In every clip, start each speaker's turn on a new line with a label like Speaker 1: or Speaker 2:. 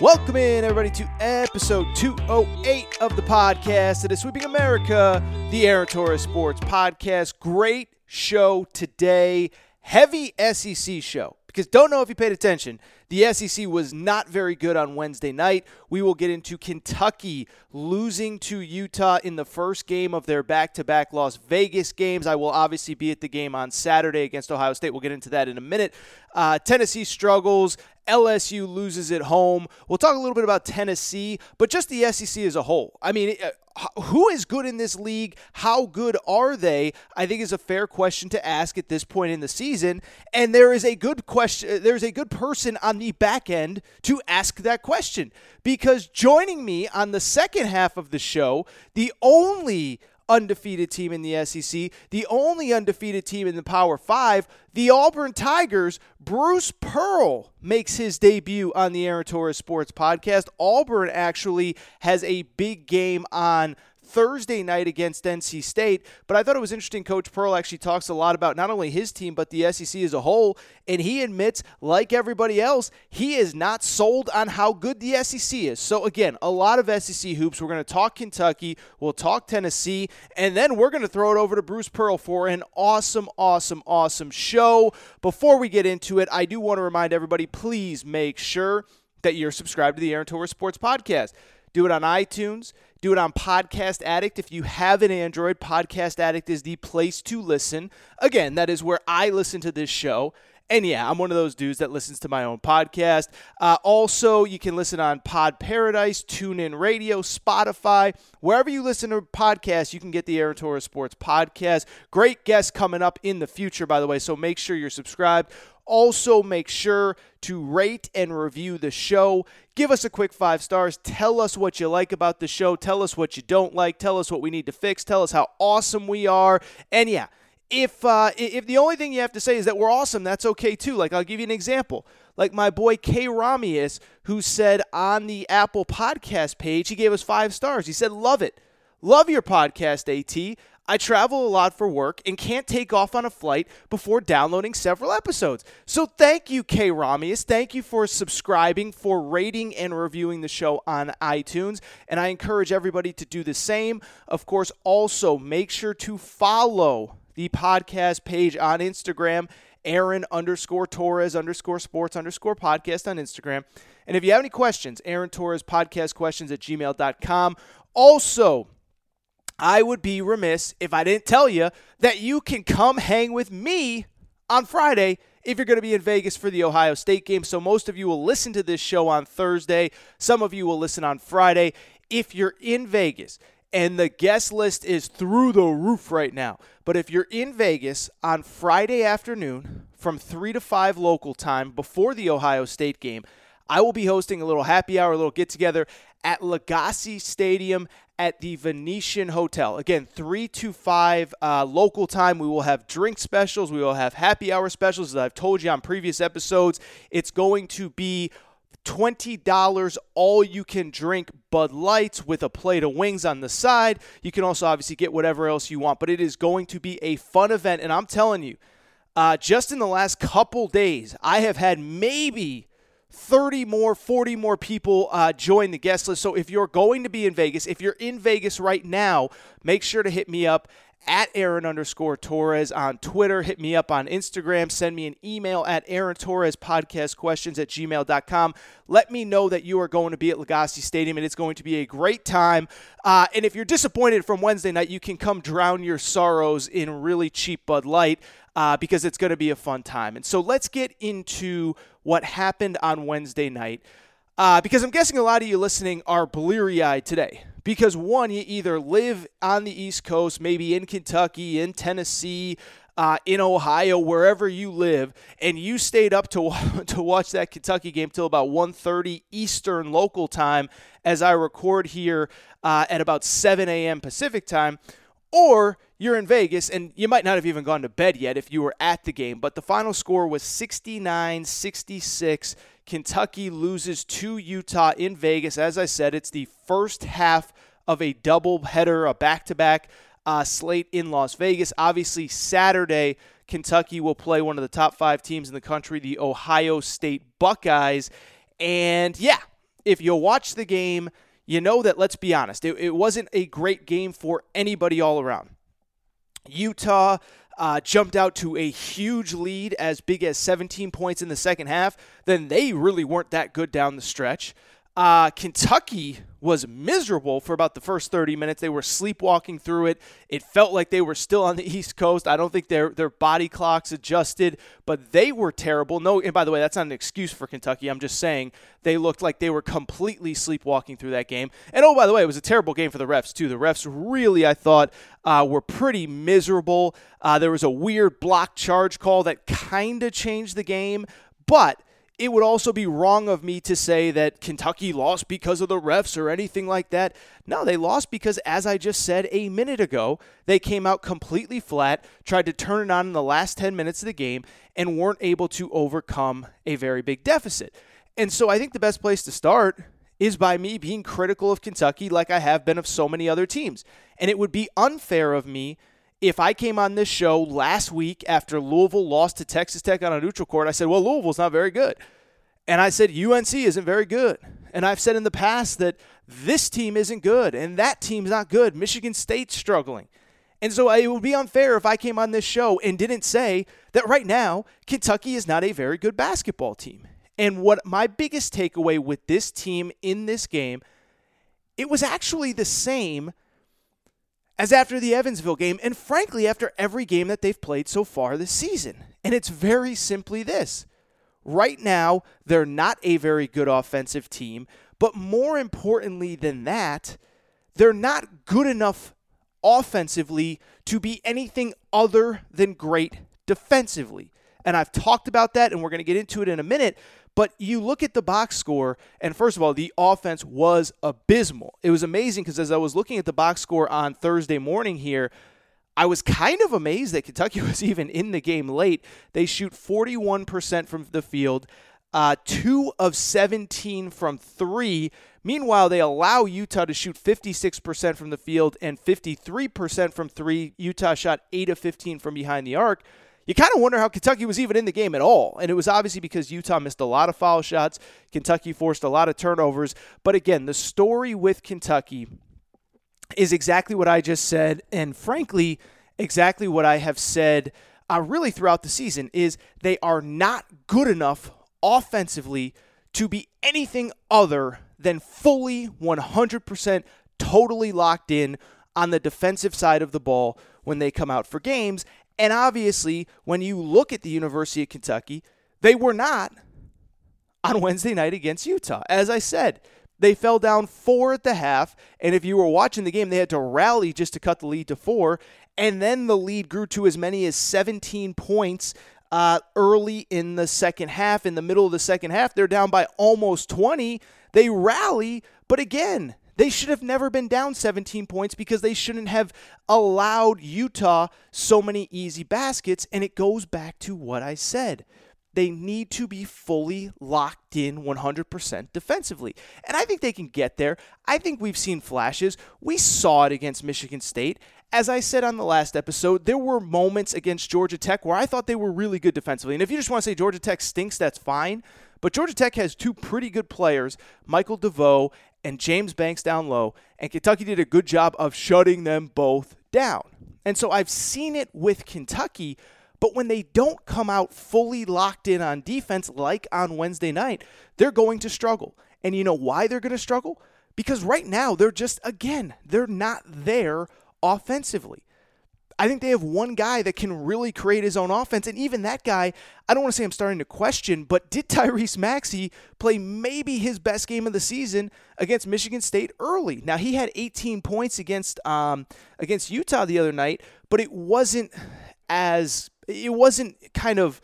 Speaker 1: Welcome in, everybody, to episode 208 of the podcast. It is Sweeping America, the Aaron Torres Sports Podcast. Great show today. Heavy SEC show. Because don't know if you paid attention, the SEC was not very good on Wednesday night. We will get into Kentucky losing to Utah in the first game of their back to back Las Vegas games. I will obviously be at the game on Saturday against Ohio State. We'll get into that in a minute. Uh, Tennessee struggles. LSU loses at home. We'll talk a little bit about Tennessee, but just the SEC as a whole. I mean, who is good in this league? How good are they? I think is a fair question to ask at this point in the season. And there is a good question. There's a good person on the back end to ask that question because joining me on the second half of the show, the only undefeated team in the SEC, the only undefeated team in the Power Five, the Auburn Tigers. Bruce Pearl makes his debut on the Aaron Torres Sports Podcast. Auburn actually has a big game on Thursday night against NC State. But I thought it was interesting. Coach Pearl actually talks a lot about not only his team, but the SEC as a whole. And he admits, like everybody else, he is not sold on how good the SEC is. So, again, a lot of SEC hoops. We're going to talk Kentucky, we'll talk Tennessee, and then we're going to throw it over to Bruce Pearl for an awesome, awesome, awesome show. Before we get into it, I do want to remind everybody please make sure that you're subscribed to the Aaron Torres Sports Podcast. Do it on iTunes. Do it on Podcast Addict. If you have an Android, Podcast Addict is the place to listen. Again, that is where I listen to this show. And yeah, I'm one of those dudes that listens to my own podcast. Uh, also, you can listen on Pod Paradise, TuneIn Radio, Spotify, wherever you listen to podcasts. You can get the Aaron Torres Sports podcast. Great guests coming up in the future, by the way. So make sure you're subscribed. Also, make sure to rate and review the show. Give us a quick five stars. Tell us what you like about the show. Tell us what you don't like. Tell us what we need to fix. Tell us how awesome we are. And yeah, if uh, if the only thing you have to say is that we're awesome, that's okay too. Like I'll give you an example. Like my boy K Ramius, who said on the Apple Podcast page, he gave us five stars. He said, "Love it, love your podcast, At. I travel a lot for work and can't take off on a flight before downloading several episodes. So thank you, K. Ramius. Thank you for subscribing, for rating and reviewing the show on iTunes. And I encourage everybody to do the same. Of course, also make sure to follow the podcast page on Instagram. Aaron underscore Torres underscore sports underscore podcast on Instagram. And if you have any questions, Aaron Torres podcast questions at gmail.com. Also, I would be remiss if I didn't tell you that you can come hang with me on Friday if you're going to be in Vegas for the Ohio State game. So most of you will listen to this show on Thursday. Some of you will listen on Friday. If you're in Vegas, and the guest list is through the roof right now. But if you're in Vegas on Friday afternoon from 3 to 5 local time before the Ohio State game, I will be hosting a little happy hour, a little get together at Legacy Stadium at the Venetian Hotel. Again, 3 to 5 uh, local time. We will have drink specials. We will have happy hour specials. As I've told you on previous episodes, it's going to be $20 all you can drink Bud Lights with a plate of wings on the side. You can also obviously get whatever else you want, but it is going to be a fun event. And I'm telling you, uh, just in the last couple days, I have had maybe 30 more, 40 more people uh, join the guest list. So if you're going to be in Vegas, if you're in Vegas right now, make sure to hit me up at Aaron underscore Torres on Twitter. Hit me up on Instagram. Send me an email at Aaron Torres podcast questions at gmail.com. Let me know that you are going to be at Legacy Stadium and it's going to be a great time. Uh, and if you're disappointed from Wednesday night, you can come drown your sorrows in really cheap Bud Light uh, because it's going to be a fun time. And so let's get into what happened on Wednesday night. Uh, because I'm guessing a lot of you listening are bleary eyed today. Because one, you either live on the East Coast, maybe in Kentucky, in Tennessee, uh, in Ohio, wherever you live, and you stayed up to to watch that Kentucky game till about 1:30 Eastern local time, as I record here uh, at about 7 a.m. Pacific time, or you're in Vegas and you might not have even gone to bed yet if you were at the game, but the final score was 69 66. Kentucky loses to Utah in Vegas. As I said, it's the first half of a double header, a back to back slate in Las Vegas. Obviously, Saturday, Kentucky will play one of the top five teams in the country, the Ohio State Buckeyes. And yeah, if you watch the game, you know that, let's be honest, it, it wasn't a great game for anybody all around. Utah uh, jumped out to a huge lead as big as 17 points in the second half, then they really weren't that good down the stretch. Uh, Kentucky was miserable for about the first 30 minutes. They were sleepwalking through it. It felt like they were still on the East Coast. I don't think their their body clocks adjusted, but they were terrible. No, and by the way, that's not an excuse for Kentucky. I'm just saying they looked like they were completely sleepwalking through that game. And oh, by the way, it was a terrible game for the refs too. The refs really, I thought, uh, were pretty miserable. Uh, there was a weird block charge call that kind of changed the game, but it would also be wrong of me to say that Kentucky lost because of the refs or anything like that. No, they lost because, as I just said a minute ago, they came out completely flat, tried to turn it on in the last 10 minutes of the game, and weren't able to overcome a very big deficit. And so I think the best place to start is by me being critical of Kentucky like I have been of so many other teams. And it would be unfair of me if I came on this show last week after Louisville lost to Texas Tech on a neutral court, I said, well, Louisville's not very good. And I said, UNC isn't very good. And I've said in the past that this team isn't good and that team's not good. Michigan State's struggling. And so it would be unfair if I came on this show and didn't say that right now, Kentucky is not a very good basketball team. And what my biggest takeaway with this team in this game, it was actually the same as after the Evansville game, and frankly, after every game that they've played so far this season. And it's very simply this right now, they're not a very good offensive team, but more importantly than that, they're not good enough offensively to be anything other than great defensively. And I've talked about that, and we're going to get into it in a minute. But you look at the box score, and first of all, the offense was abysmal. It was amazing because as I was looking at the box score on Thursday morning here, I was kind of amazed that Kentucky was even in the game late. They shoot 41% from the field, uh, two of 17 from three. Meanwhile, they allow Utah to shoot 56% from the field and 53% from three. Utah shot 8 of 15 from behind the arc you kind of wonder how Kentucky was even in the game at all. And it was obviously because Utah missed a lot of foul shots. Kentucky forced a lot of turnovers. But again, the story with Kentucky is exactly what I just said. And frankly, exactly what I have said uh, really throughout the season is they are not good enough offensively to be anything other than fully 100% totally locked in on the defensive side of the ball when they come out for games. And obviously, when you look at the University of Kentucky, they were not on Wednesday night against Utah. As I said, they fell down four at the half. And if you were watching the game, they had to rally just to cut the lead to four. And then the lead grew to as many as 17 points uh, early in the second half. In the middle of the second half, they're down by almost 20. They rally, but again, they should have never been down 17 points because they shouldn't have allowed Utah so many easy baskets. And it goes back to what I said. They need to be fully locked in 100% defensively. And I think they can get there. I think we've seen flashes. We saw it against Michigan State. As I said on the last episode, there were moments against Georgia Tech where I thought they were really good defensively. And if you just want to say Georgia Tech stinks, that's fine. But Georgia Tech has two pretty good players, Michael DeVoe and James Banks down low, and Kentucky did a good job of shutting them both down. And so I've seen it with Kentucky, but when they don't come out fully locked in on defense like on Wednesday night, they're going to struggle. And you know why they're going to struggle? Because right now they're just, again, they're not there offensively. I think they have one guy that can really create his own offense. And even that guy, I don't want to say I'm starting to question, but did Tyrese Maxey play maybe his best game of the season against Michigan State early? Now he had 18 points against um, against Utah the other night, but it wasn't as it wasn't kind of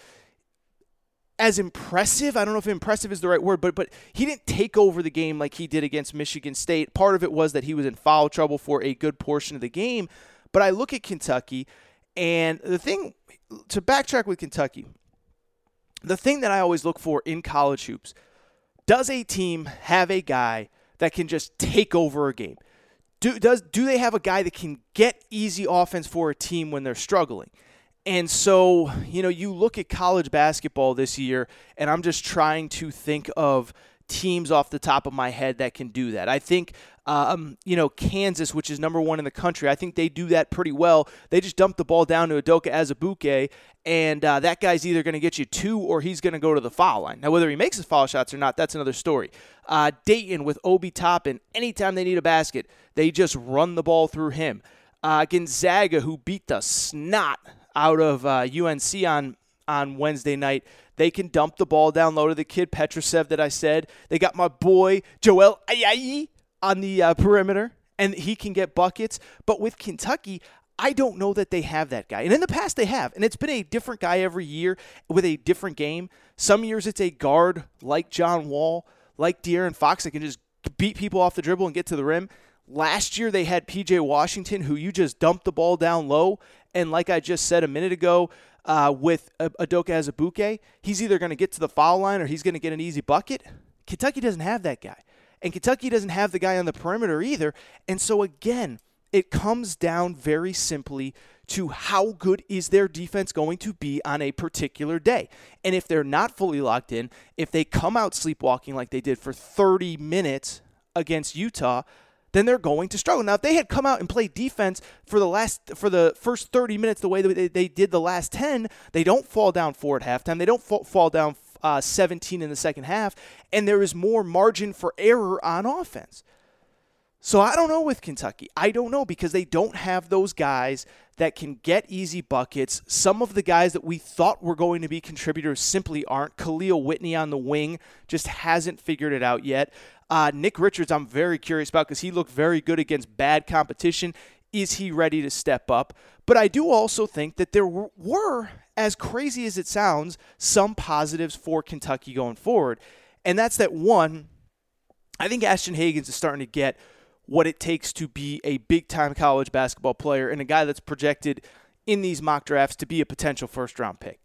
Speaker 1: as impressive. I don't know if impressive is the right word, but but he didn't take over the game like he did against Michigan State. Part of it was that he was in foul trouble for a good portion of the game. But I look at Kentucky, and the thing to backtrack with Kentucky, the thing that I always look for in college hoops does a team have a guy that can just take over a game? Do, does, do they have a guy that can get easy offense for a team when they're struggling? And so, you know, you look at college basketball this year, and I'm just trying to think of teams off the top of my head that can do that. I think, um, you know, Kansas, which is number one in the country, I think they do that pretty well. They just dump the ball down to Udoka Azubuike, and uh, that guy's either going to get you two or he's going to go to the foul line. Now, whether he makes his foul shots or not, that's another story. Uh, Dayton with Obi Toppin, anytime they need a basket, they just run the ball through him. Uh, Gonzaga, who beat the snot out of UNC uh, on on Wednesday night. They can dump the ball down low to the kid Petrusev that I said. They got my boy Joel Ayayi on the uh, perimeter, and he can get buckets. But with Kentucky, I don't know that they have that guy. And in the past, they have. And it's been a different guy every year with a different game. Some years it's a guard like John Wall, like De'Aaron Fox that can just beat people off the dribble and get to the rim. Last year, they had PJ Washington, who you just dump the ball down low. And like I just said a minute ago, uh, with a Azubuike, he's either going to get to the foul line or he's going to get an easy bucket. Kentucky doesn't have that guy. And Kentucky doesn't have the guy on the perimeter either. And so, again, it comes down very simply to how good is their defense going to be on a particular day. And if they're not fully locked in, if they come out sleepwalking like they did for 30 minutes against Utah, then they're going to struggle. Now, if they had come out and played defense for the last for the first 30 minutes the way they, they did the last 10, they don't fall down four at halftime. They don't fall, fall down uh, 17 in the second half, and there is more margin for error on offense. So I don't know with Kentucky. I don't know because they don't have those guys that can get easy buckets. Some of the guys that we thought were going to be contributors simply aren't. Kahlil Whitney on the wing just hasn't figured it out yet. Uh, Nick Richards, I'm very curious about because he looked very good against bad competition. Is he ready to step up? But I do also think that there were, as crazy as it sounds, some positives for Kentucky going forward. And that's that one, I think Ashton Hagans is starting to get what it takes to be a big time college basketball player and a guy that's projected in these mock drafts to be a potential first round pick.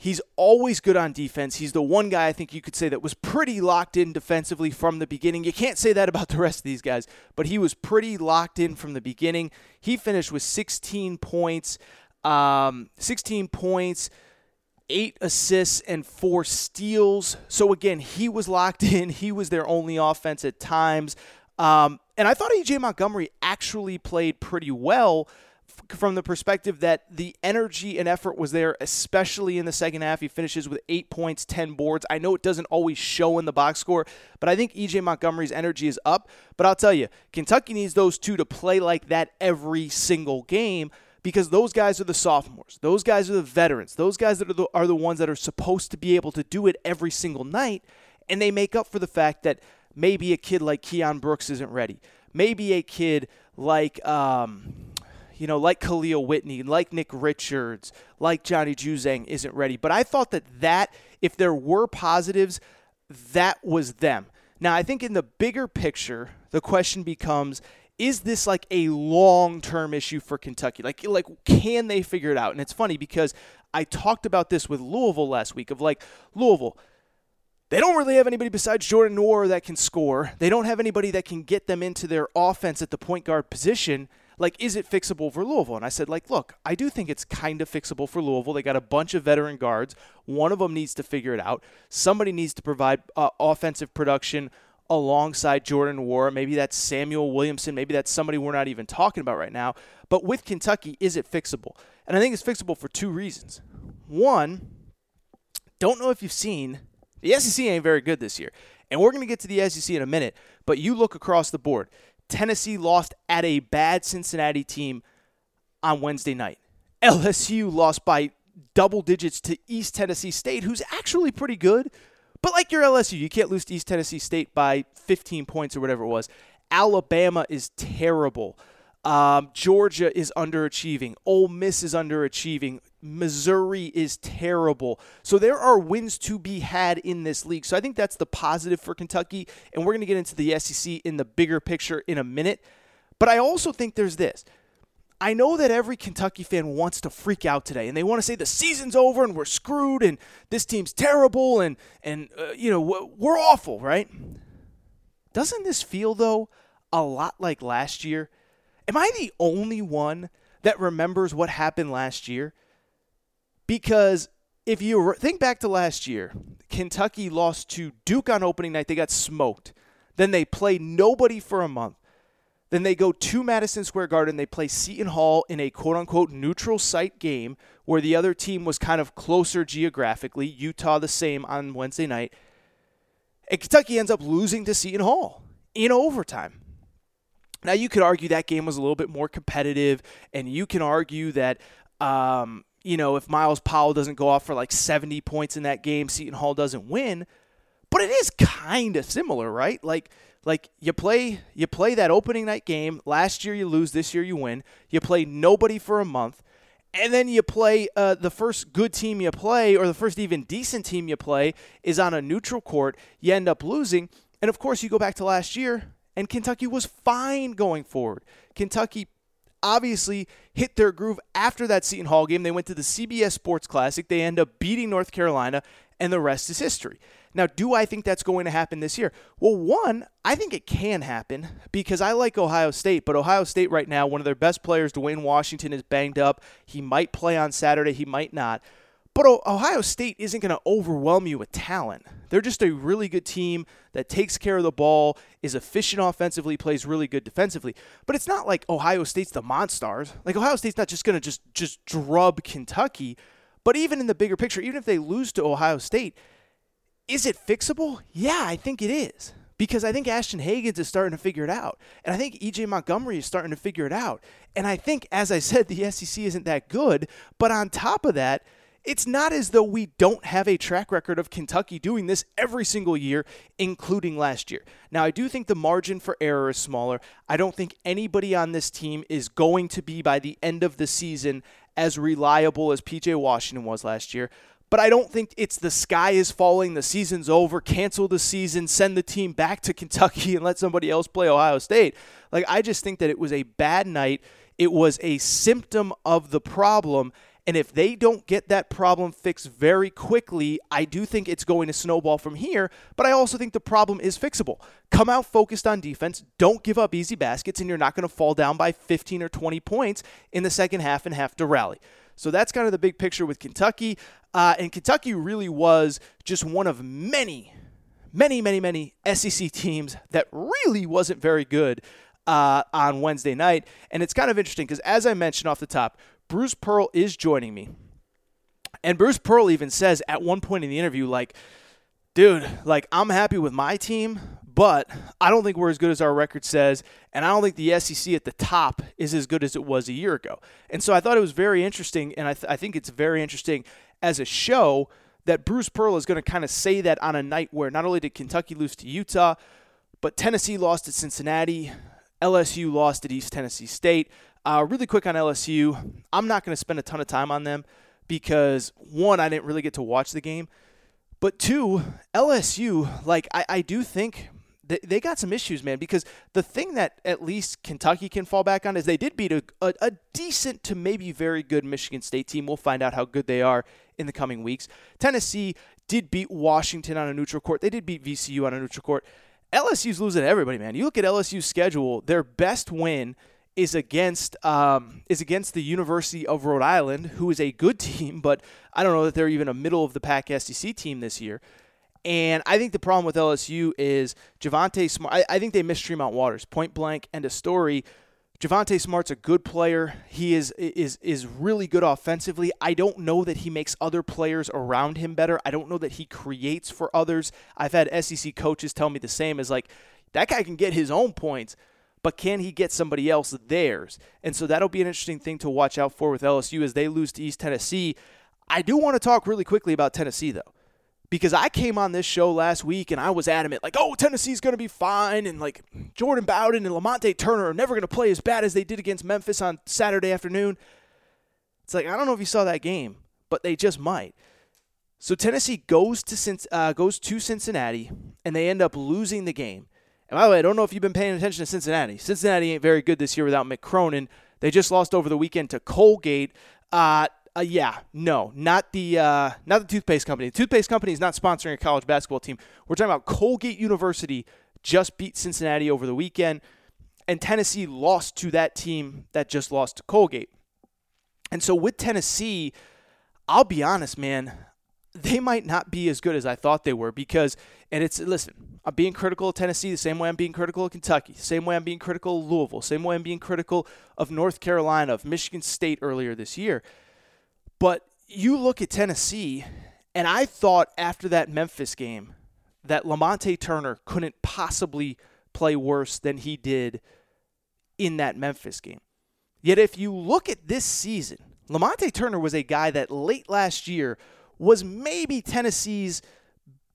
Speaker 1: He's always good on defense. He's the one guy I think you could say that was pretty locked in defensively from the beginning. You can't say that about the rest of these guys, but he was pretty locked in from the beginning. He finished with 16 points, um, 16 points, eight assists, and four steals. So again, he was locked in. He was their only offense at times. Um, and I thought EJ Montgomery actually played pretty well from the perspective that the energy and effort was there, especially in the second half. He finishes with eight points, 10 boards. I know it doesn't always show in the box score, but I think EJ Montgomery's energy is up. But I'll tell you, Kentucky needs those two to play like that every single game because those guys are the sophomores. Those guys are the veterans. Those guys that are the, are the ones that are supposed to be able to do it every single night. And they make up for the fact that maybe a kid like Keion Brooks isn't ready. Maybe a kid like. Um, you know, like Kahlil Whitney, like Nick Richards, like Johnny Juzang isn't ready. But I thought that that, if there were positives, that was them. Now, I think in the bigger picture, the question becomes is this like a long-term issue for Kentucky? Like like can they figure it out? And it's funny because I talked about this with Louisville last week of like Louisville they don't really have anybody besides Jordan Nwora that can score. They don't have anybody that can get them into their offense at the point guard position like, is it fixable for Louisville? And I said, like, look, I do think it's kind of fixable for Louisville. They got a bunch of veteran guards. One of them needs to figure it out. Somebody needs to provide uh, offensive production alongside Jordan Nwora. Maybe that's Samuell Williamson. Maybe that's somebody we're not even talking about right now. But with Kentucky, is it fixable? And I think it's fixable for two reasons. One, don't know if you've seen the SEC ain't very good this year. And we're going to get to the SEC in a minute, but you look across the board. Tennessee lost at a bad Cincinnati team on Wednesday night. LSU lost by double digits to East Tennessee State, who's actually pretty good. But like your LSU, you can't lose to East Tennessee State by 15 points or whatever it was. Alabama is terrible. Um, Georgia is underachieving. Ole Miss is underachieving. Missouri is terrible. So there are wins to be had in this league. So I think that's the positive for Kentucky. And we're going to get into the SEC in the bigger picture in a minute. But I also think there's this. I know that every Kentucky fan wants to freak out today and they want to say the season's over and we're screwed and this team's terrible and and uh, you know we're awful, right? Doesn't this feel though a lot like last year? Am I the only one that remembers what happened last year? Because if you think back to last year, Kentucky lost to Duke on opening night. They got smoked. Then they played nobody for a month. Then they go to Madison Square Garden. They play Seton Hall in a quote unquote neutral site game where the other team was kind of closer geographically. Utah the same on Wednesday night. And Kentucky ends up losing to Seton Hall in overtime. Now, you could argue that game was a little bit more competitive, and you can argue that, um, you know, if Myles Powell doesn't go off for like 70 points in that game, Seton Hall doesn't win. But it is kind of similar, right? Like, like you play you play that opening night game. Last year you lose, this year you win. You play nobody for a month, and then you play uh, the first good team you play, or the first even decent team you play, is on a neutral court. You end up losing, and of course you go back to last year, and Kentucky was fine going forward. Kentucky obviously hit their groove after that Seton Hall game. They went to the CBS Sports Classic. They end up beating North Carolina, and the rest is history. Now, do I think that's going to happen this year? Well, one, I think it can happen because I like Ohio State, but Ohio State right now, one of their best players, Duane Washington, is banged up. He might play on Saturday, he might not. But Ohio State isn't going to overwhelm you with talent. They're just a really good team that takes care of the ball, is efficient offensively, plays really good defensively. But it's not like Ohio State's the Monstars. Like Ohio State's not just going to just just drub Kentucky. But even in the bigger picture, even if they lose to Ohio State, is it fixable? Yeah, I think it is. Because I think Ashton Hagans is starting to figure it out. And I think EJ Montgomery is starting to figure it out. And I think, as I said, the SEC isn't that good. But on top of that, it's not as though we don't have a track record of Kentucky doing this every single year, including last year. Now, I do think the margin for error is smaller. I don't think anybody on this team is going to be, by the end of the season, as reliable as PJ Washington was last year but I don't think it's the sky is falling, the season's over, cancel the season, send the team back to Kentucky and let somebody else play Ohio State. Like, I just think that it was a bad night. It was a symptom of the problem. And if they don't get that problem fixed very quickly, I do think it's going to snowball from here. But I also think the problem is fixable. Come out focused on defense. Don't give up easy baskets, and you're not going to fall down by 15 or 20 points in the second half and have to rally. So that's kind of the big picture with Kentucky. Uh, and Kentucky really was just one of many, many, many, many SEC teams that really wasn't very good uh, on Wednesday night. And it's kind of interesting because, as I mentioned off the top, Bruce Pearl is joining me. And Bruce Pearl even says at one point in the interview, like, dude, like, I'm happy with my team, but I don't think we're as good as our record says, and I don't think the SEC at the top is as good as it was a year ago. And so I thought it was very interesting, and I, th- I think it's very interesting as a show that Bruce Pearl is going to kind of say that on a night where not only did Kentucky lose to Utah, but Tennessee lost to Cincinnati, LSU lost at East Tennessee State. Uh, really quick on LSU, I'm not going to spend a ton of time on them because one, I didn't really get to watch the game, but two, LSU, like I, I do think they, they got some issues, man, because the thing that at least Kentucky can fall back on is they did beat a, a, a, decent to maybe very good Michigan State team. We'll find out how good they are in the coming weeks. Tennessee did beat Washington on a neutral court. They did beat VCU on a neutral court. LSU's losing everybody, man. You look at LSU's schedule, their best win is against um, is against the University of Rhode Island, who is a good team, but I don't know that they're even a middle of the pack SEC team this year. And I think the problem with LSU is Javonte Smart. I, I think they missed Tremont Waters, point blank, and a story. Javonte Smart's a good player. He is is is really good offensively. I don't know that he makes other players around him better. I don't know that he creates for others. I've had SEC coaches tell me the same as like that guy can get his own points, but can he get somebody else theirs? And so that'll be an interesting thing to watch out for with LSU as they lose to East Tennessee. I do want to talk really quickly about Tennessee though because I came on this show last week and I was adamant, like, oh, Tennessee's going to be fine. And like Jordan Bowden and Lamonte Turner are never going to play as bad as they did against Memphis on Saturday afternoon. It's like, I don't know if you saw that game, but they just might. So Tennessee goes to uh, goes to Cincinnati and they end up losing the game. And by the way, I don't know if you've been paying attention to Cincinnati. Cincinnati ain't very good this year without Mick Cronin. They just lost over the weekend to Colgate. Uh, uh, yeah, no, not the uh, not the toothpaste company. The toothpaste company is not sponsoring a college basketball team. We're talking about Colgate University just beat Cincinnati over the weekend, and Tennessee lost to that team that just lost to Colgate. And so with Tennessee, I'll be honest, man, they might not be as good as I thought they were because, and it's, listen, I'm being critical of Tennessee the same way I'm being critical of Kentucky, the same way I'm being critical of Louisville, same way I'm being critical of North Carolina, of Michigan State earlier this year. But you look at Tennessee, and I thought after that Memphis game that Lamonte Turner couldn't possibly play worse than he did in that Memphis game. Yet if you look at this season, Lamonte Turner was a guy that late last year was maybe Tennessee's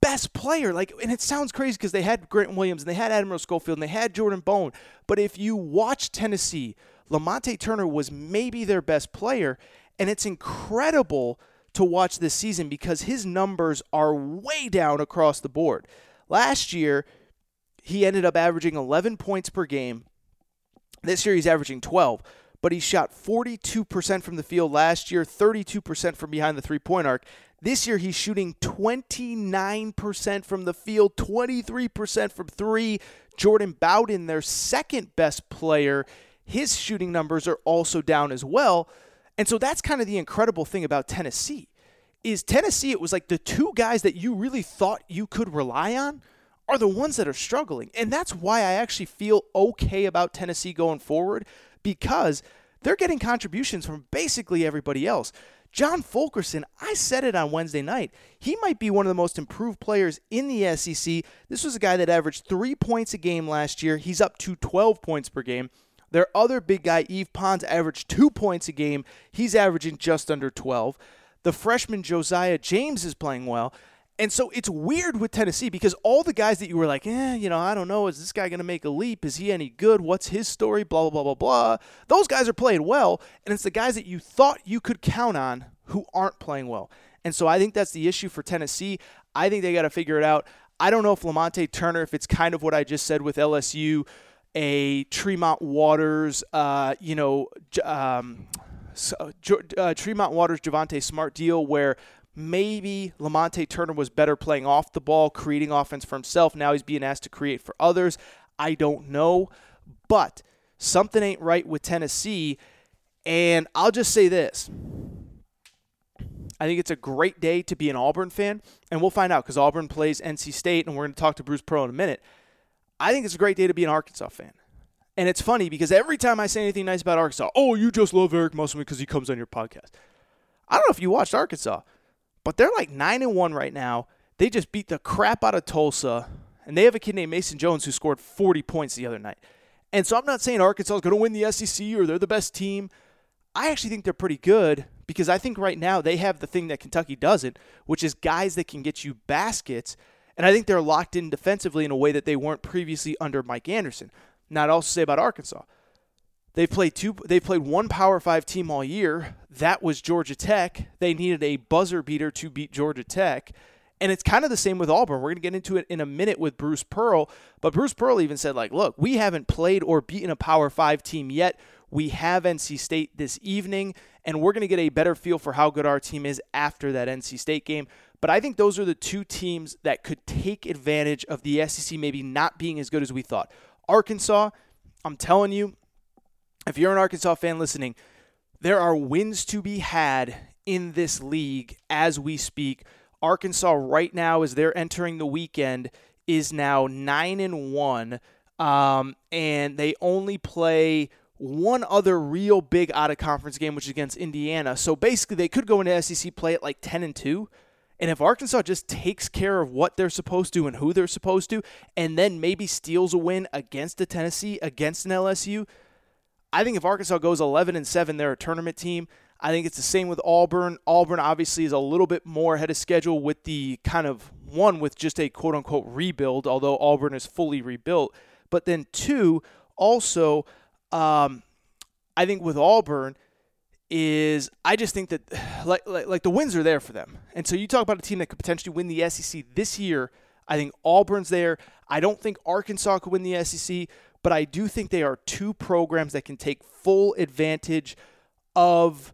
Speaker 1: best player. Like, and it sounds crazy because they had Grant Williams and they had Admiral Schofield and they had Jordan Bone. But if you watch Tennessee, Lamonte Turner was maybe their best player. And it's incredible to watch this season because his numbers are way down across the board. Last year, he ended up averaging 11 points per game. This year, he's averaging 12 but he shot 42% from the field last year, 32% from behind the three point arc. This year, he's shooting 29% from the field, 23% from three. Jordan Bowden, their second best player, his shooting numbers are also down as well. And so that's kind of the incredible thing about Tennessee. Is Tennessee, it was like the two guys that you really thought you could rely on are the ones that are struggling. And that's why I actually feel okay about Tennessee going forward because they're getting contributions from basically everybody else. John Fulkerson, I said it on Wednesday night. He might be one of the most improved players in the SEC. This was a guy that averaged three points a game last year. He's up to 12 points per game. Their other big guy, Yves Pons, averaged two points a game. He's averaging just under 12. The freshman Josiah James is playing well. And so it's weird with Tennessee because all the guys that you were like, eh, you know, I don't know, is this guy going to make a leap? Is he any good? What's his story? Blah, blah, blah, blah, blah. Those guys are playing well. And it's the guys that you thought you could count on who aren't playing well. And so I think that's the issue for Tennessee. I think they got to figure it out. I don't know if Lamonte Turner, if it's kind of what I just said with LSU, a Tremont Waters, uh, you know, um, uh, Tremont Waters, Javonte Smart deal where Maybe Lamonte Turner was better playing off the ball, creating offense for himself. Now he's being asked to create for others. I don't know. But something ain't right with Tennessee. And I'll just say this I think it's a great day to be an Auburn fan. And we'll find out because Auburn plays NC State, and we're going to talk to Bruce Pearl in a minute. I think it's a great day to be an Arkansas fan. And it's funny because every time I say anything nice about Arkansas, oh, you just love Eric Musselman because he comes on your podcast. I don't know if you watched Arkansas. But they're like 9 and 1 right now. They just beat the crap out of Tulsa. And they have a kid named Mason Jones who scored 40 points the other night. And so I'm not saying Arkansas is going to win the SEC or they're the best team. I actually think they're pretty good because I think right now they have the thing that Kentucky doesn't, which is guys that can get you baskets. And I think they're locked in defensively in a way that they weren't previously under Mike Anderson. Now, I'd also say about Arkansas, They've played two. They played one Power Five team all year. That was Georgia Tech. They needed a buzzer beater to beat Georgia Tech, and it's kind of the same with Auburn. We're going to get into it in a minute with Bruce Pearl, but Bruce Pearl even said, like, look, we haven't played or beaten a Power Five team yet. We have NC State this evening, and we're going to get a better feel for how good our team is after that NC State game. But I think those are the two teams that could take advantage of the SEC maybe not being as good as we thought. Arkansas, I'm telling you, if you're an Arkansas fan listening, there are wins to be had in this league as we speak. Arkansas right now, as they're entering the weekend, is now nine and one, um, and they only play one other real big out of conference game, which is against Indiana. So basically, they could go into SEC play at like ten and two. And if Arkansas just takes care of what they're supposed to and who they're supposed to, and then maybe steals a win against a Tennessee, against an LSU, I think if Arkansas goes 11 and 7, they're a tournament team. I think it's the same with Auburn. Auburn obviously is a little bit more ahead of schedule with the kind of one with just a quote unquote rebuild, although Auburn is fully rebuilt. But then two, also, um, I think with Auburn is I just think that like, like like the wins are there for them. And so you talk about a team that could potentially win the SEC this year. I think Auburn's there. I don't think Arkansas could win the SEC, but I do think they are two programs that can take full advantage of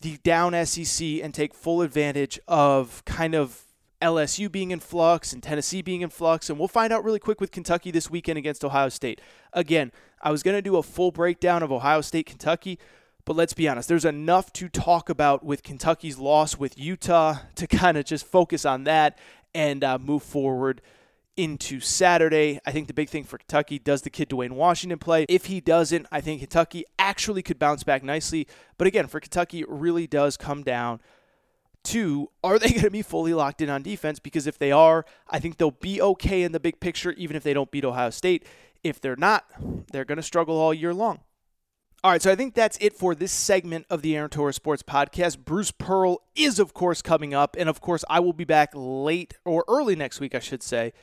Speaker 1: the down SEC and take full advantage of kind of LSU being in flux and Tennessee being in flux. And we'll find out really quick with Kentucky this weekend against Ohio State. Again, I was going to do a full breakdown of Ohio State, Kentucky, But let's be honest, there's enough to talk about with Kentucky's loss with Utah to kind of just focus on that and uh, move forward into Saturday. I think the big thing for Kentucky does the kid Duane Washington play? If he doesn't, I think Kentucky actually could bounce back nicely. But again, for Kentucky, it really does come down to are they going to be fully locked in on defense? Because if they are, I think they'll be okay in the big picture, even if they don't beat Ohio State. If they're not, they're going to struggle all year long. All right, so I think that's it for this segment of the Aaron Torres Sports Podcast. Bruce Pearl is, of course, coming up. And of course, I will be back late or early next week, I should say,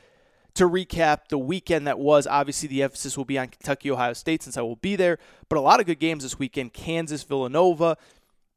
Speaker 1: to recap the weekend that was. Obviously, the emphasis will be on Kentucky, Ohio State, since I will be there. But a lot of good games this weekend Kansas, Villanova,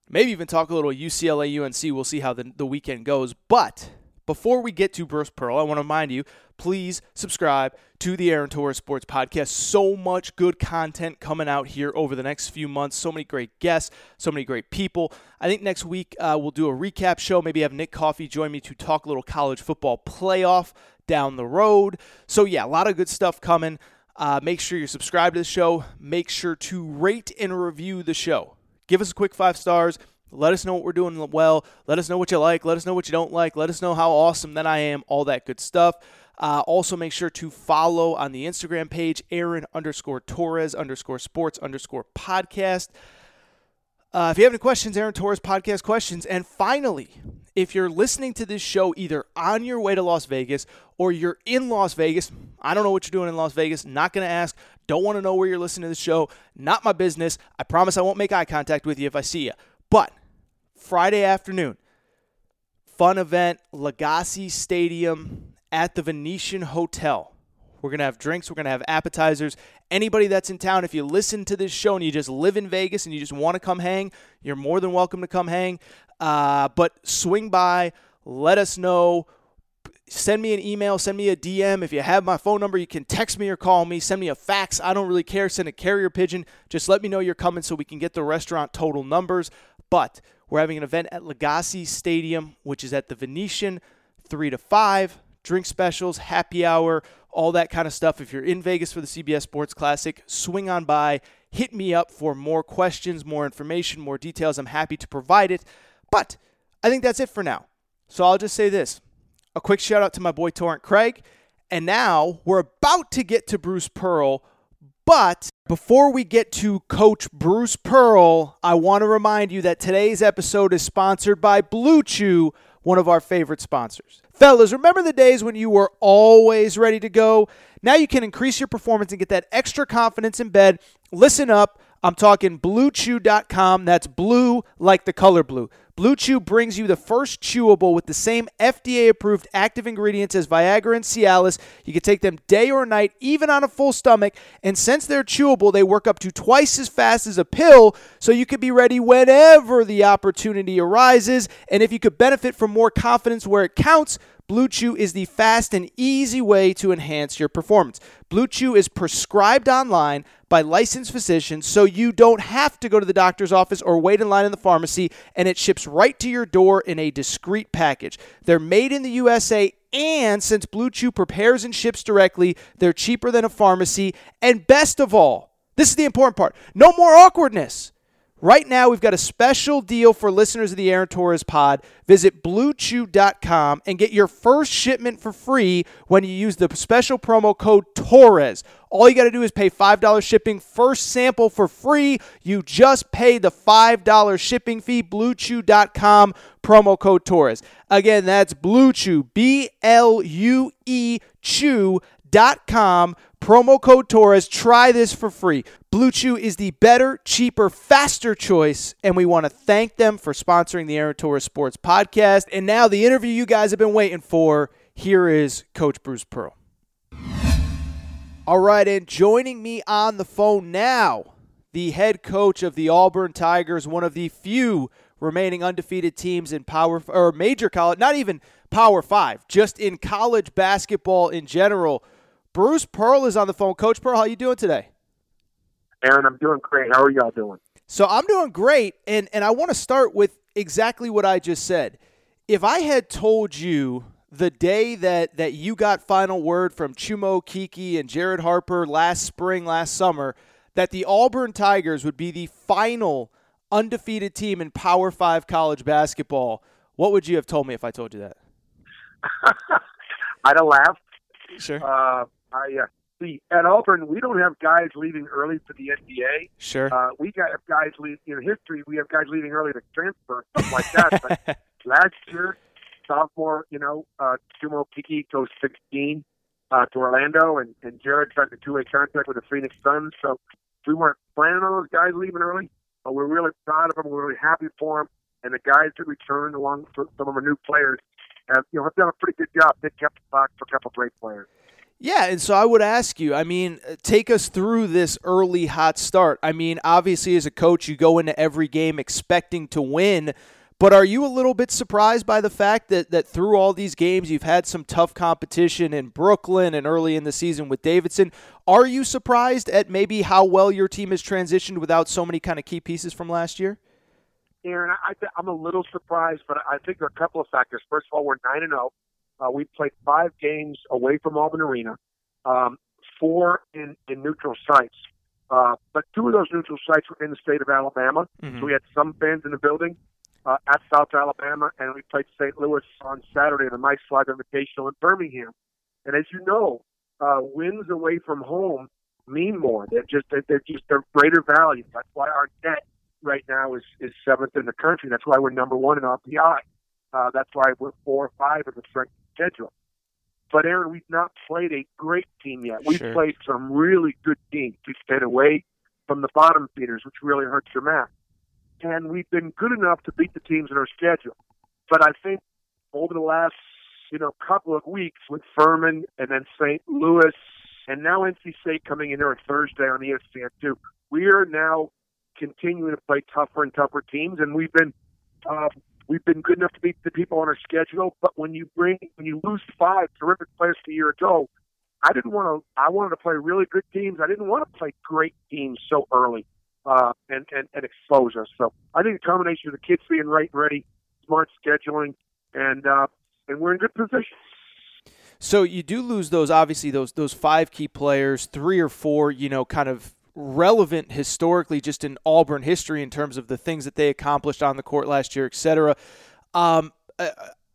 Speaker 1: maybe even talk a little UCLA, UNC. We'll see how the, the weekend goes. But before we get to Bruce Pearl, I want to remind you please subscribe to the Aaron Torres Sports Podcast. So much good content coming out here over the next few months. So many great guests, so many great people. I think next week uh, we'll do a recap show. Maybe have Nick Coffey join me to talk a little college football playoff down the road. So, yeah, a lot of good stuff coming. Uh, make sure you're subscribed to the show. Make sure to rate and review the show. Give us a quick five stars. Let us know what we're doing well. Let us know what you like. Let us know what you don't like. Let us know how awesome that I am. All that good stuff. Uh, also, make sure to follow on the Instagram page, Aaron underscore Torres underscore sports underscore podcast. Uh, if you have any questions, Aaron Torres podcast questions. And finally, if you're listening to this show either on your way to Las Vegas or you're in Las Vegas, I don't know what you're doing in Las Vegas, not going to ask, don't want to know where you're listening to the show, not my business. I promise I won't make eye contact with you if I see you. But Friday afternoon, fun event, Legacy Stadium at the Venetian Hotel. We're going to have drinks, we're going to have appetizers. Anybody that's in town, if you listen to this show and you just live in Vegas and you just want to come hang, you're more than welcome to come hang. Uh, but swing by, let us know. Send me an email, send me a DM. If you have my phone number, you can text me or call me. Send me a fax. I don't really care. Send a carrier pigeon. Just let me know you're coming so we can get the restaurant total numbers. But we're having an event at Legacy Stadium, which is at the Venetian, 3 to 5. Drink specials, happy hour, all that kind of stuff. If you're in Vegas for the CBS Sports Classic, swing on by, hit me up for more questions, more information, more details. I'm happy to provide it. But I think that's it for now. So I'll just say this a quick shout out to my boy Torrent Craig. And now we're about to get to Bruce Pearl but before we get to Coach Bruce Pearl, I want to remind you that today's episode is sponsored by Blue Chew, one of our favorite sponsors. Fellas, remember the days when you were always ready to go? Now you can increase your performance and get that extra confidence in bed. Listen up. I'm talking bluechew.com. That's blue like the color blue. Blue Chew brings you the first chewable with the same FDA approved active ingredients as Viagra and Cialis. You can take them day or night, even on a full stomach. And since they're chewable, they work up to twice as fast as a pill, so you can be ready whenever the opportunity arises. And if you could benefit from more confidence where it counts, Blue Chew is the fast and easy way to enhance your performance. Blue Chew is prescribed online by licensed physicians, so you don't have to go to the doctor's office or wait in line in the pharmacy, and it ships right to your door in a discreet package. They're made in the USA, and since Blue Chew prepares and ships directly, they're cheaper than a pharmacy. And best of all, this is the important part no more awkwardness. Right now, we've got a special deal for listeners of the Aaron Torres pod. Visit bluechew.com and get your first shipment for free when you use the special promo code Torres. All you got to do is pay $5 shipping, first sample for free. You just pay the $5 shipping fee, bluechew.com, promo code Torres. Again, that's Bluechew, B L U E Chew.com Promo code Torres. Try this for free. Blue Chew is the better, cheaper, faster choice, and we want to thank them for sponsoring the Aaron Torres Sports Podcast. And now the interview you guys have been waiting for. Here is Coach Bruce Pearl. All right, and joining me on the phone now, the head coach of the Auburn Tigers, one of the few remaining undefeated teams in power or major college, not even Power 5, just in college basketball in general. Bruce Pearl is on the phone. Coach Pearl, how are you doing today?
Speaker 2: Aaron, I'm doing great. How are y'all doing?
Speaker 1: So I'm doing great, and and I want to start with exactly what I just said. If I had told you the day that that you got final word from Chuma Okeke and Jared Harper last spring, last summer, that the Auburn Tigers would be the final undefeated team in Power Five college basketball. What would you have told me if I told you that?
Speaker 2: I'd have laughed.
Speaker 1: Sure.
Speaker 2: Uh, I uh, see at Auburn we don't have guys leaving early for the NBA.
Speaker 1: Sure.
Speaker 2: Uh, we got guys leave in history. We have guys leaving early to transfer, stuff like that. but last year, sophomore, you know, uh, Chuma Okeke goes 16 uh, to Orlando, and, and Jared signed a two-way contract with the Phoenix Suns. So we weren't planning on those guys leaving early, but we're really proud of them. We're really happy for them, and the guys that returned along with some of our new players have, you know, have done a pretty good job. They kept the box for a couple of great players.
Speaker 1: Yeah, and so I would ask you, I mean, uh, take us through this early hot start. I mean, obviously, as a coach, you go into every game expecting to win, but are you a little bit surprised by the fact that, that through all these games, you've had some tough competition in Brooklyn and early in the season with Davidson? Are you surprised at maybe how well your team has transitioned without so many kind of key pieces from last year?
Speaker 2: Aaron, I, I'm a little surprised, but I think there are a couple of factors. First of all, we're 9 and 0. Uh, we played five games away from Auburn Arena, um, four in, in neutral sites. Uh, but two of those neutral sites were in the state of Alabama.
Speaker 1: Mm-hmm.
Speaker 2: So we had some fans in the building uh, at South Alabama, and we played St. Louis on Saturday in the Mike Slive Invitational in Birmingham. And as you know, uh, wins away from home mean more. They're just they're, they're just they're greater value. That's why our net right now is is seventh in the country. That's why we're number one in RPI. Uh, that's why we're four or five in the strength schedule. But Aaron, we've not played a great team yet. We've
Speaker 1: Sure.
Speaker 2: played some really good teams. We've stayed away from the bottom feeders, which really hurts your math. And we've been good enough to beat the teams in our schedule. But I think over the last, you know, couple of weeks with Furman and then St. Louis and now NC State coming in there on Thursday on ESPN two, we are now continuing to play tougher and tougher teams, and we've been uh, we've been good enough to beat the people on our schedule. But when you bring when you lose five terrific players a year ago, I didn't want to. I wanted to play really good teams. I didn't want to play great teams so early uh, and, and and expose us. So I think a combination of the kids being right ready, smart scheduling, and uh, and we're in good position.
Speaker 1: So you do lose those obviously those those five key players, three or four, you know, kind of relevant historically just in Auburn history in terms of the things that they accomplished on the court last year, et cetera. Um, uh,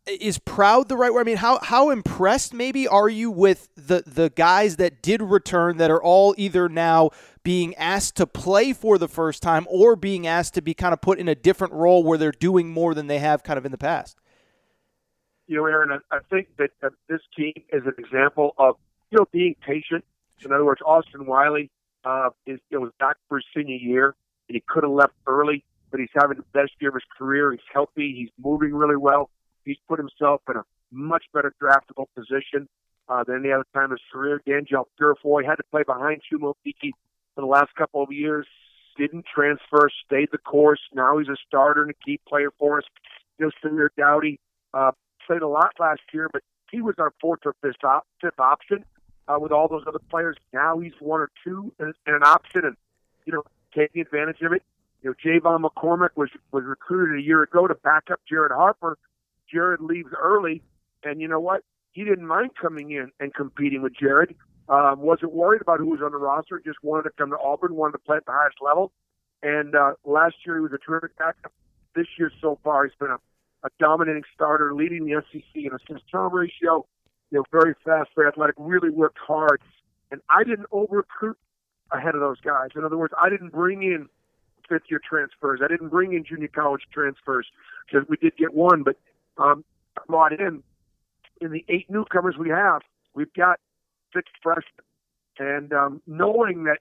Speaker 1: is proud the right word? I mean, how how impressed maybe are you with the the guys that did return that are all either now being asked to play for the first time or being asked to be kind of put in a different role where they're doing more than they have kind of in the past?
Speaker 2: You know, Aaron, I, I think that uh, this team is an example of you know being patient. In other words, Austin Wiley uh, is it was back for senior year, and he could have left early, but he's having the best year of his career. He's healthy. He's moving really well. He's put himself in a much better draftable position uh, than any other time in his career. Danjel Purifoy had to play behind Chuma Okeke for the last couple of years. Didn't transfer, stayed the course. Now he's a starter and a key player for us. You know, Samir Doughty uh, played a lot last year, but he was our fourth or fifth, op- fifth option uh, with all those other players. Now he's one or two and, and an option, and you know, taking advantage of it. You know, J'Von McCormick was was recruited a year ago to back up Jared Harper. Jared leaves early, and you know what? He didn't mind coming in and competing with Jared. Um, wasn't worried about who was on the roster. Just wanted to come to Auburn. Wanted to play at the highest level. And uh, last year he was a terrific backup. This year so far he's been a, a dominating starter, leading the SEC in assist turnover ratio. You know, very fast, very athletic. Really worked hard. And I didn't over recruit ahead of those guys. In other words, I didn't bring in fifth year transfers. I didn't bring in junior college transfers because we did get one, but um, brought in in the eight newcomers we have. We've got six freshmen, and um, knowing that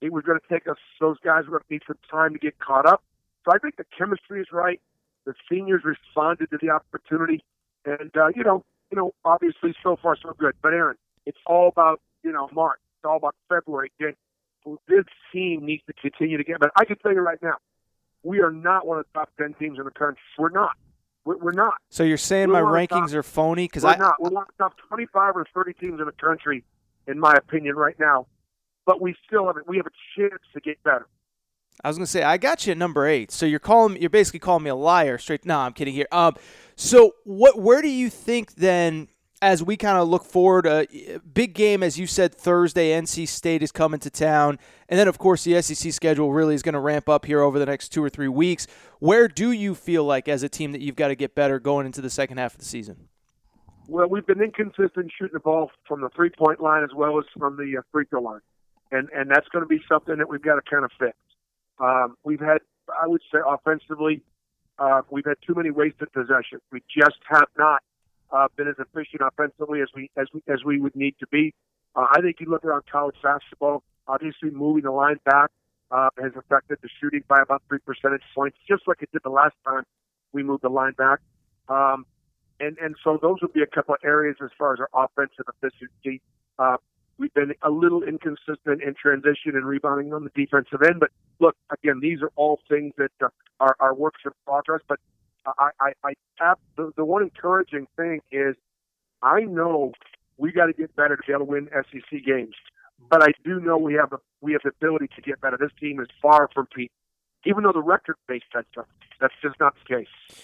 Speaker 2: it was going to take us, those guys were going to need some time to get caught up. So I think the chemistry is right. The seniors responded to the opportunity, and uh, you know, you know, obviously so far so good. But Aaron, it's all about you know March. It's all about February. This team needs to continue to get. But I can tell you right now, we are not one of the top ten teams in the country. We're not. We're, we're not.
Speaker 1: So you're saying
Speaker 2: We're
Speaker 1: my
Speaker 2: one of the
Speaker 1: rankings
Speaker 2: top-
Speaker 1: are phony because
Speaker 2: We're
Speaker 1: I
Speaker 2: not. We're one of the top 25 or 30 teams in the country, in my opinion, right now. But we still have we have a chance to get better.
Speaker 1: I was gonna say I got you at number eight. So you're calling you're basically calling me a liar straight. No, I'm kidding here. Um, so what? Where do you think then? as we kind of look forward, a uh, big game, as you said, Thursday, NC State is coming to town. And then, of course, the SEC schedule really is going to ramp up here over the next two or three weeks. Where do you feel like, as a team, that you've got to get better going into the second half of the season?
Speaker 2: Well, we've been inconsistent shooting the ball from the three point line as well as from the uh, free throw line. And, and that's going to be something that we've got to kind of fix. Um, we've had, I would say, offensively, uh, we've had too many wasted possessions. We just have not uh, been as efficient offensively as we as we as we would need to be. Uh, I think you look around college basketball. Obviously, moving the line back uh, has affected the shooting by about three percentage points, just like it did the last time we moved the line back. Um, and and so those would be a couple of areas as far as our offensive efficiency. Uh, we've been a little inconsistent in transition and rebounding on the defensive end, but look, again, these are all things that uh, are, are works in progress. But I, I, I have, the, the one encouraging thing is I know we got to get better to be able to win SEC games. But I do know we have the we have the ability to get better. This team is far from peak, even though the record base says so. That's just not the case.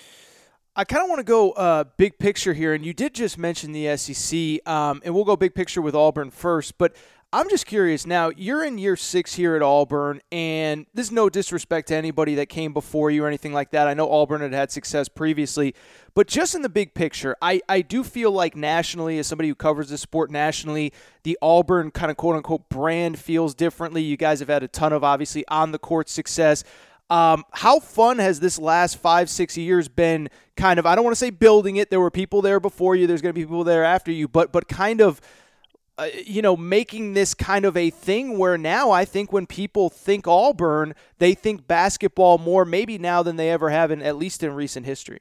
Speaker 1: I kind of want to go uh, big picture here, and you did just mention the SEC, um, and we'll go big picture with Auburn first. But I'm just curious now, you're in year six here at Auburn, and this is no disrespect to anybody that came before you or anything like that. I know Auburn had had success previously, but just in the big picture, I, I do feel like nationally, as somebody who covers the sport nationally, the Auburn kind of quote unquote brand feels differently. You guys have had a ton of obviously on the court success. Um, how fun has this last five, six years been? Kind of, I don't want to say building it. There were people there before you. There's going to be people there after you, but but kind of uh, you know, making this kind of a thing where now I think when people think Auburn, they think basketball more maybe now than they ever have in at least in recent history.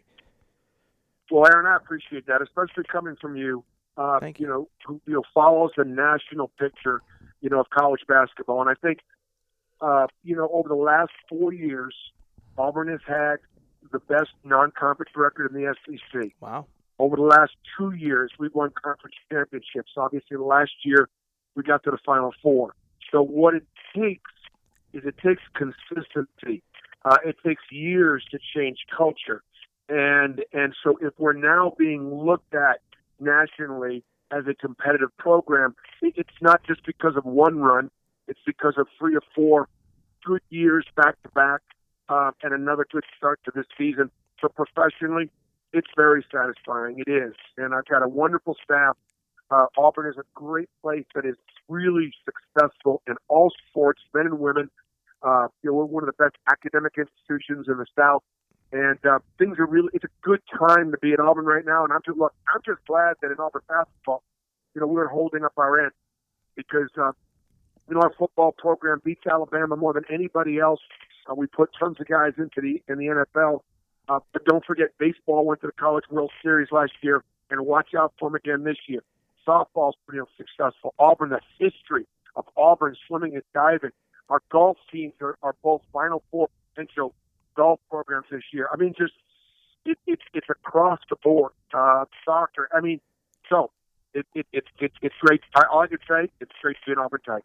Speaker 2: Well, Aaron, I appreciate that, especially coming from you. Uh,
Speaker 1: Thank you.
Speaker 2: You know, who you know follows the national picture, you know, of college basketball, and I think, uh, you know, over the last four years, Auburn has had the best non-conference record in the SEC.
Speaker 1: Wow.
Speaker 2: Over the last two years, we've won conference championships. Obviously, last year we got to the Final Four. So what it takes is it takes consistency. Uh, it takes years to change culture, and and so if we're now being looked at nationally as a competitive program, it's not just because of one run. It's because of three or four good years back to back, uh, and another good start to this season. So professionally, it's very satisfying. It is, and I've got a wonderful staff. Uh, Auburn is a great place that is really successful in all sports, men and women. Uh, you know, we're one of the best academic institutions in the South, and uh, things are really. It's a good time to be in Auburn right now, and I'm just look. I'm just glad that in Auburn basketball, you know, we're holding up our end because uh, you know our football program beats Alabama more than anybody else. Uh, we put tons of guys into the in the NFL uh, but don't forget, baseball went to the College World Series last year, and watch out for them again this year. Softball's pretty successful. Auburn, the history of Auburn swimming and diving. Our golf teams are, are both Final Four potential golf programs this year. I mean, just it, it, it's across the board. Uh, soccer. I mean, so it, it, it, it, it's great. All I can say, it's great to be an Auburn Tiger.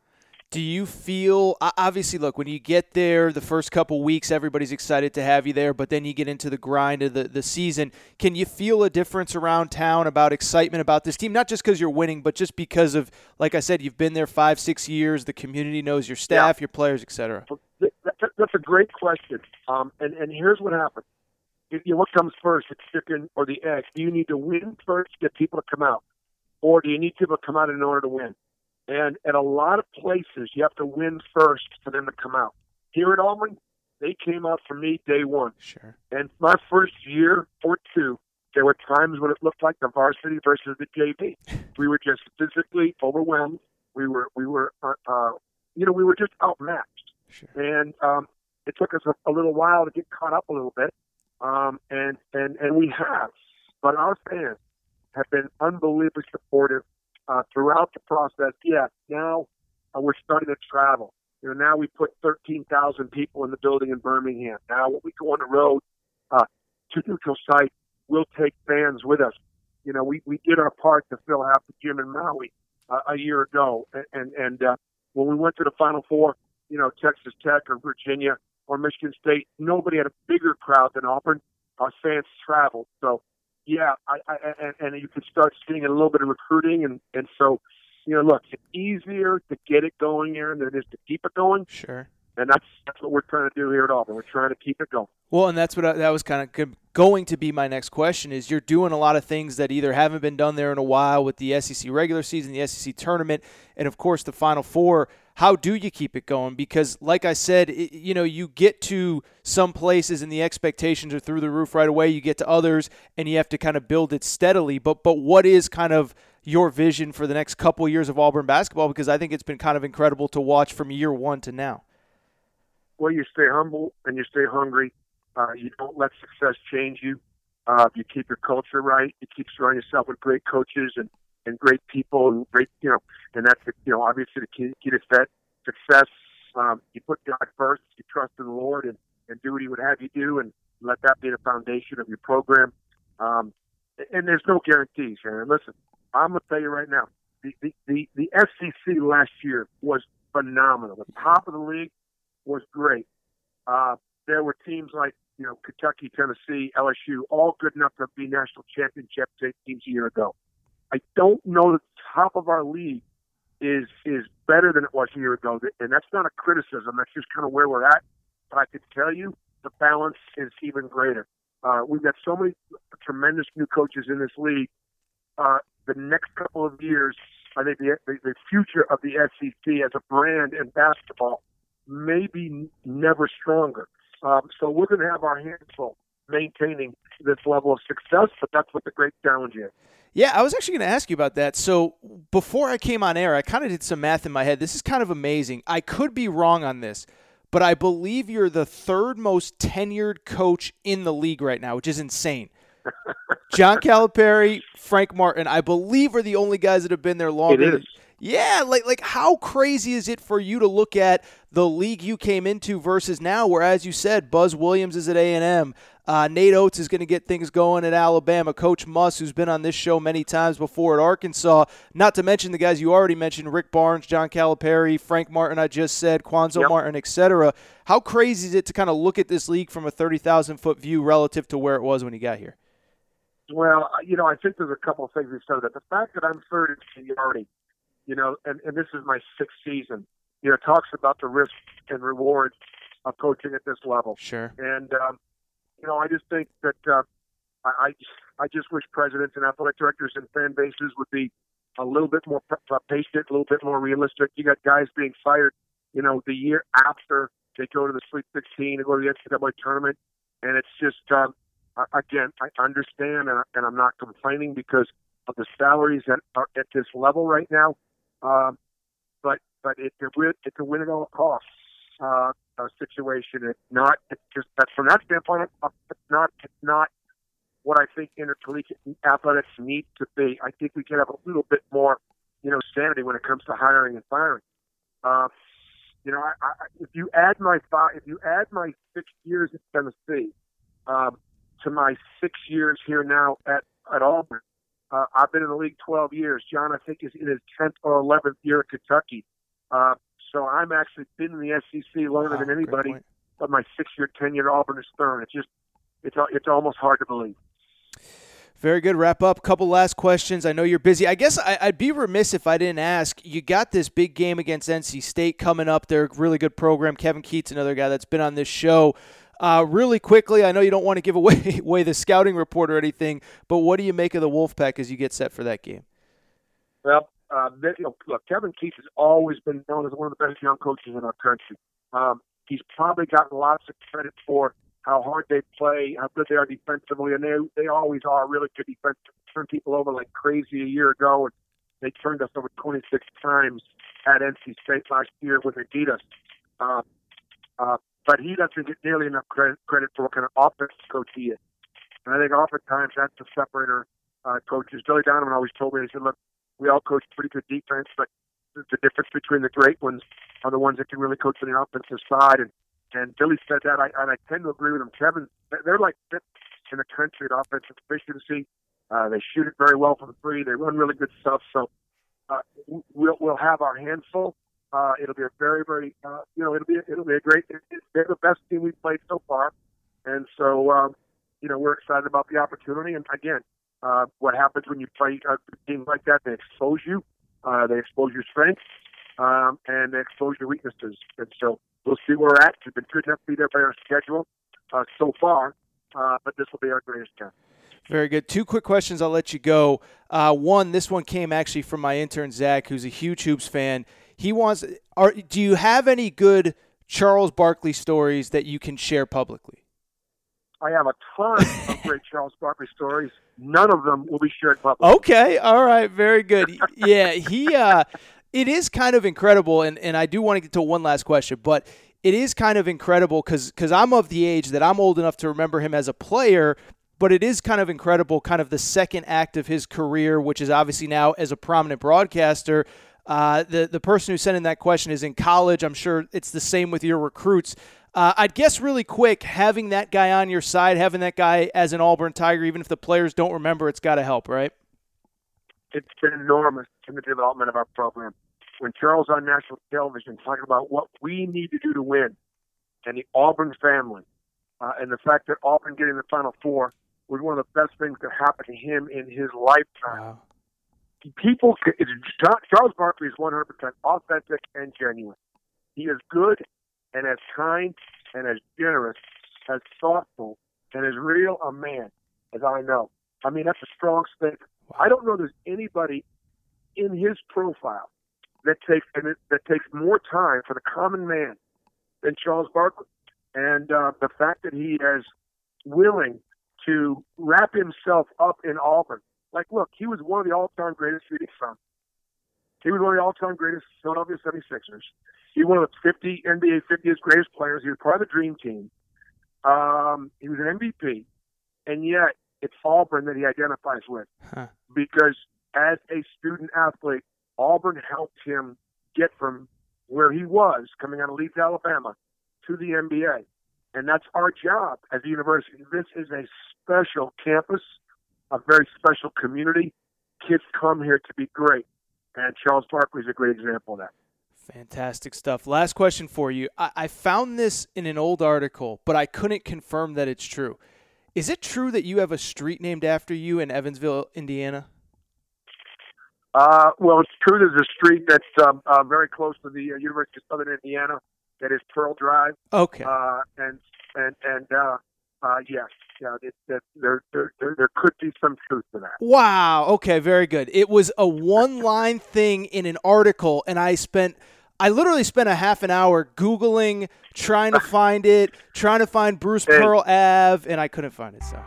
Speaker 1: Do you feel obviously? Look, when you get there, the first couple weeks, everybody's excited to have you there, but then you get into the grind of the, the season. Can you feel a difference around town about excitement about this team? Not just because you're winning, but just because of, like I said, you've been there five, six years. The community knows your staff, yeah. your players, etc.
Speaker 2: That's a great question. Um, and and here's what happens: you know, what comes first, the chicken or the egg? Do you need to win first to get people to come out, or do you need people to come out in order to win? And at a lot of places, you have to win first for them to come out. Here at Auburn, they came out for me day one.
Speaker 1: Sure.
Speaker 2: And my first year or two, there were times when it looked like the varsity versus the JV. We were just physically overwhelmed. We were, we were, uh, uh, you know, we were just outmatched.
Speaker 1: Sure.
Speaker 2: And um, it took us a, a little while to get caught up a little bit, um, and and and we have. But our fans have been unbelievably supportive uh, throughout the process. Yeah, now uh, we're starting to travel. You know, now we put 13,000 people in the building in Birmingham. Now when we go on the road uh, to neutral site, we'll take fans with us. You know, we, we did our part to fill half the gym in Maui uh, a year ago. And, and, and uh, when we went to the Final Four, you know, Texas Tech or Virginia or Michigan State, nobody had a bigger crowd than Auburn. Our fans traveled. So yeah, I, I, and, and you can start seeing a little bit of recruiting, and and so you know, look, it's easier to get it going here than it is to keep it going.
Speaker 1: Sure.
Speaker 2: And that's that's what we're trying to do here at Auburn. We're trying to keep it going.
Speaker 1: Well, and that's what I, that was kind of going to be my next question. Is you're doing a lot of things that either haven't been done there in a while with the SEC regular season, the SEC tournament, and of course the Final Four. How do you keep it going? Because, like I said, it, you know, you get to some places and the expectations are through the roof right away. You get to others, and you have to kind of build it steadily. But, but what is kind of your vision for the next couple of years of Auburn basketball? Because I think it's been kind of incredible to watch from year one to now.
Speaker 2: Well, you stay humble and you stay hungry. Uh, you don't let success change you. Uh, you keep your culture right. You keep surrounding yourself with great coaches and, and great people and great, you know, and that's, the, you know, obviously the key, key to that success. Um, you put God first, you trust in the Lord and, and do what he would have you do and let that be the foundation of your program. Um, and there's no guarantees, Aaron. Listen, I'm going to tell you right now, the, the, the, the SEC last year was phenomenal. The top of the league was great. Uh, there were teams like, you know, Kentucky, Tennessee, LSU, all good enough to be national championship teams a year ago. I don't know that the top of our league is is better than it was a year ago, and that's not a criticism. That's just kind of where we're at. But I can tell you, the balance is even greater. Uh, we've got so many tremendous new coaches in this league. Uh, the next couple of years, I think the, the, the future of the SEC as a brand in basketball may be never stronger. Um, so we're going to have our hands full maintaining this level of success, but that's what the great challenge is.
Speaker 1: Yeah, I was actually going to ask you about that. So before I came on air, I kind of did some math in my head. This is kind of amazing. I could be wrong on this, but I believe you're the third most tenured coach in the league right now, which is insane. John Calipari, Frank Martin, I believe are the only guys that have been there longer.
Speaker 2: It is.
Speaker 1: Yeah, like like how crazy is it for you to look at the league you came into versus now, where as you said, Buzz Williams is at A and M, uh, Nate Oats is going to get things going at Alabama, Coach Muss, who's been on this show many times before at Arkansas. Not to mention the guys you already mentioned: Rick Barnes, John Calipari, Frank Martin. I just said Cuonzo
Speaker 2: yep.
Speaker 1: Martin, etc. How crazy is it to kind of look at this league from a thirty thousand foot view relative to where it was when you got here?
Speaker 2: Well, you know, I think there's a couple of things we said that. The fact that I'm third in seniority, you know, and, and this is my sixth season, you know, talks about the risk and reward of coaching at this level.
Speaker 1: Sure.
Speaker 2: And, um, you know, I just think that uh, I, I just wish presidents and athletic directors and fan bases would be a little bit more patient, a little bit more realistic. You got guys being fired, you know, the year after they go to the Sweet 16 and go to the NCAA tournament, and it's just um, again, I understand, and, and I'm not complaining because of the salaries that are at this level right now. Um, but but it's a it's a win at all costs uh, situation. It's not it's just that's from that standpoint. It's not it's not what I think intercollegiate athletics need to be. I think we can have a little bit more, you know, sanity when it comes to hiring and firing. Uh, you know, I, I, if you add my five, if you add my six years at Tennessee, um, to my six years here now at, at Auburn. Uh, I've been in the league 12 years. John, I think, is in his 10th or 11th year at Kentucky. Uh, so I'm actually been in the SEC longer wow, than anybody, but my six-year tenure at Auburn is third. It's just, it's it's almost hard to believe.
Speaker 1: Very good. Wrap up. Couple last questions. I know you're busy. I guess I, would be remiss if I didn't ask. You got this big game against NC State coming up. They're a really good program. Kevin Keatts, another guy that's been on this show. Uh, really quickly, I know you don't want to give away, away the scouting report or anything, but what do you make of the Wolfpack as you get set for that game?
Speaker 2: Well, uh, you know, look, Kevin Keatts has always been known as one of the best young coaches in our country. Um, he's probably gotten lots of credit for how hard they play, how good they are defensively, and they they always are really good defense. Turn people over like crazy a year ago, and they turned us over 26 times at NC State last year beat us. Uh, uh, but he doesn't get nearly enough credit, credit for what kind of offense coach he is. And I think oftentimes that's the separator uh, coaches. Billy Donovan always told me, he said, look, we all coach pretty good defense, but the difference between the great ones are the ones that can really coach on the offensive side. And, and Billy said that, I, and I tend to agree with him. Kevin, they're like fifth in the country at offensive efficiency. Uh, they shoot it very well from three. They run really good stuff. So uh, we'll, we'll have our hands full. Uh, it'll be a very, very, uh, you know, it'll be it'll be a great. They're the best team we've played so far, and so um, you know, we're excited about the opportunity. And again, uh, what happens when you play a team like that? They expose you, uh, they expose your strengths, um, and they expose your weaknesses. And so we'll see where we're at. We've been good enough to be there by our schedule uh, so far, uh, but this will be our greatest test.
Speaker 1: Very good. Two quick questions. I'll let you go. Uh, one, this one came actually from my intern Zach, who's a huge hoops fan. He wants. Are do you have any good Charles Barkley stories that you can share publicly?
Speaker 2: I have a ton of great Charles Barkley stories. None of them will be shared publicly.
Speaker 1: Okay, all right, very good. yeah, he. Uh, it is kind of incredible, and and I do want to get to one last question, but it is kind of incredible because because I'm of the age that I'm old enough to remember him as a player, but it is kind of incredible, kind of the second act of his career, which is obviously now as a prominent broadcaster. Uh, the the person who sent in that question is in college. I'm sure it's the same with your recruits. Uh, I'd guess really quick, having that guy on your side, having that guy as an Auburn Tiger, even if the players don't remember, it's got to help, right?
Speaker 2: It's been enormous in the development of our program. When Charles on national television talking about what we need to do to win, and the Auburn family, uh, and the fact that Auburn getting the Final Four was one of the best things that happened to him in his lifetime. Wow people, Charles Barkley is 100% authentic and genuine. He is good and as kind and as generous, as thoughtful, and as real a man as I know. I mean, that's a strong statement. I don't know there's anybody in his profile that takes that takes more time for the common man than Charles Barkley. And uh, the fact that he is willing to wrap himself up in Auburn like, look, he was one of the all-time greatest Phoenix Suns. He was one of the all-time greatest Philadelphia 76ers. He was one of the 50 NBA 50th greatest players. He was part of the Dream Team. Um, he was an MVP, and yet it's Auburn that he identifies with huh. because as a student athlete, Auburn helped him get from where he was coming out of Leeds, Alabama, to the NBA. And that's our job as a university. This is a special campus a very special community. Kids come here to be great, and Charles Barkley is a great example of that.
Speaker 1: Fantastic stuff. Last question for you. I, I found this in an old article, but I couldn't confirm that it's true. Is it true that you have a street named after you in Evansville, Indiana?
Speaker 2: Uh, well, it's true. There's a street that's um, uh, very close to the uh, University of Southern Indiana. That is Pearl Drive.
Speaker 1: Okay.
Speaker 2: Uh, and and and uh, uh, yes, yeah, it, it, there, there, there, there could be some truth to that.
Speaker 1: Wow. Okay, very good. It was a one-line thing in an article, and I spent. I literally spent a half an hour Googling, trying to find it, trying to find Bruce hey. Pearl Ave, and I couldn't find it. So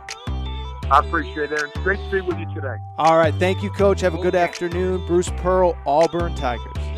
Speaker 2: I appreciate it. It's great to be with you today.
Speaker 1: All right. Thank you, Coach. Have a good afternoon. Bruce Pearl, Auburn Tigers.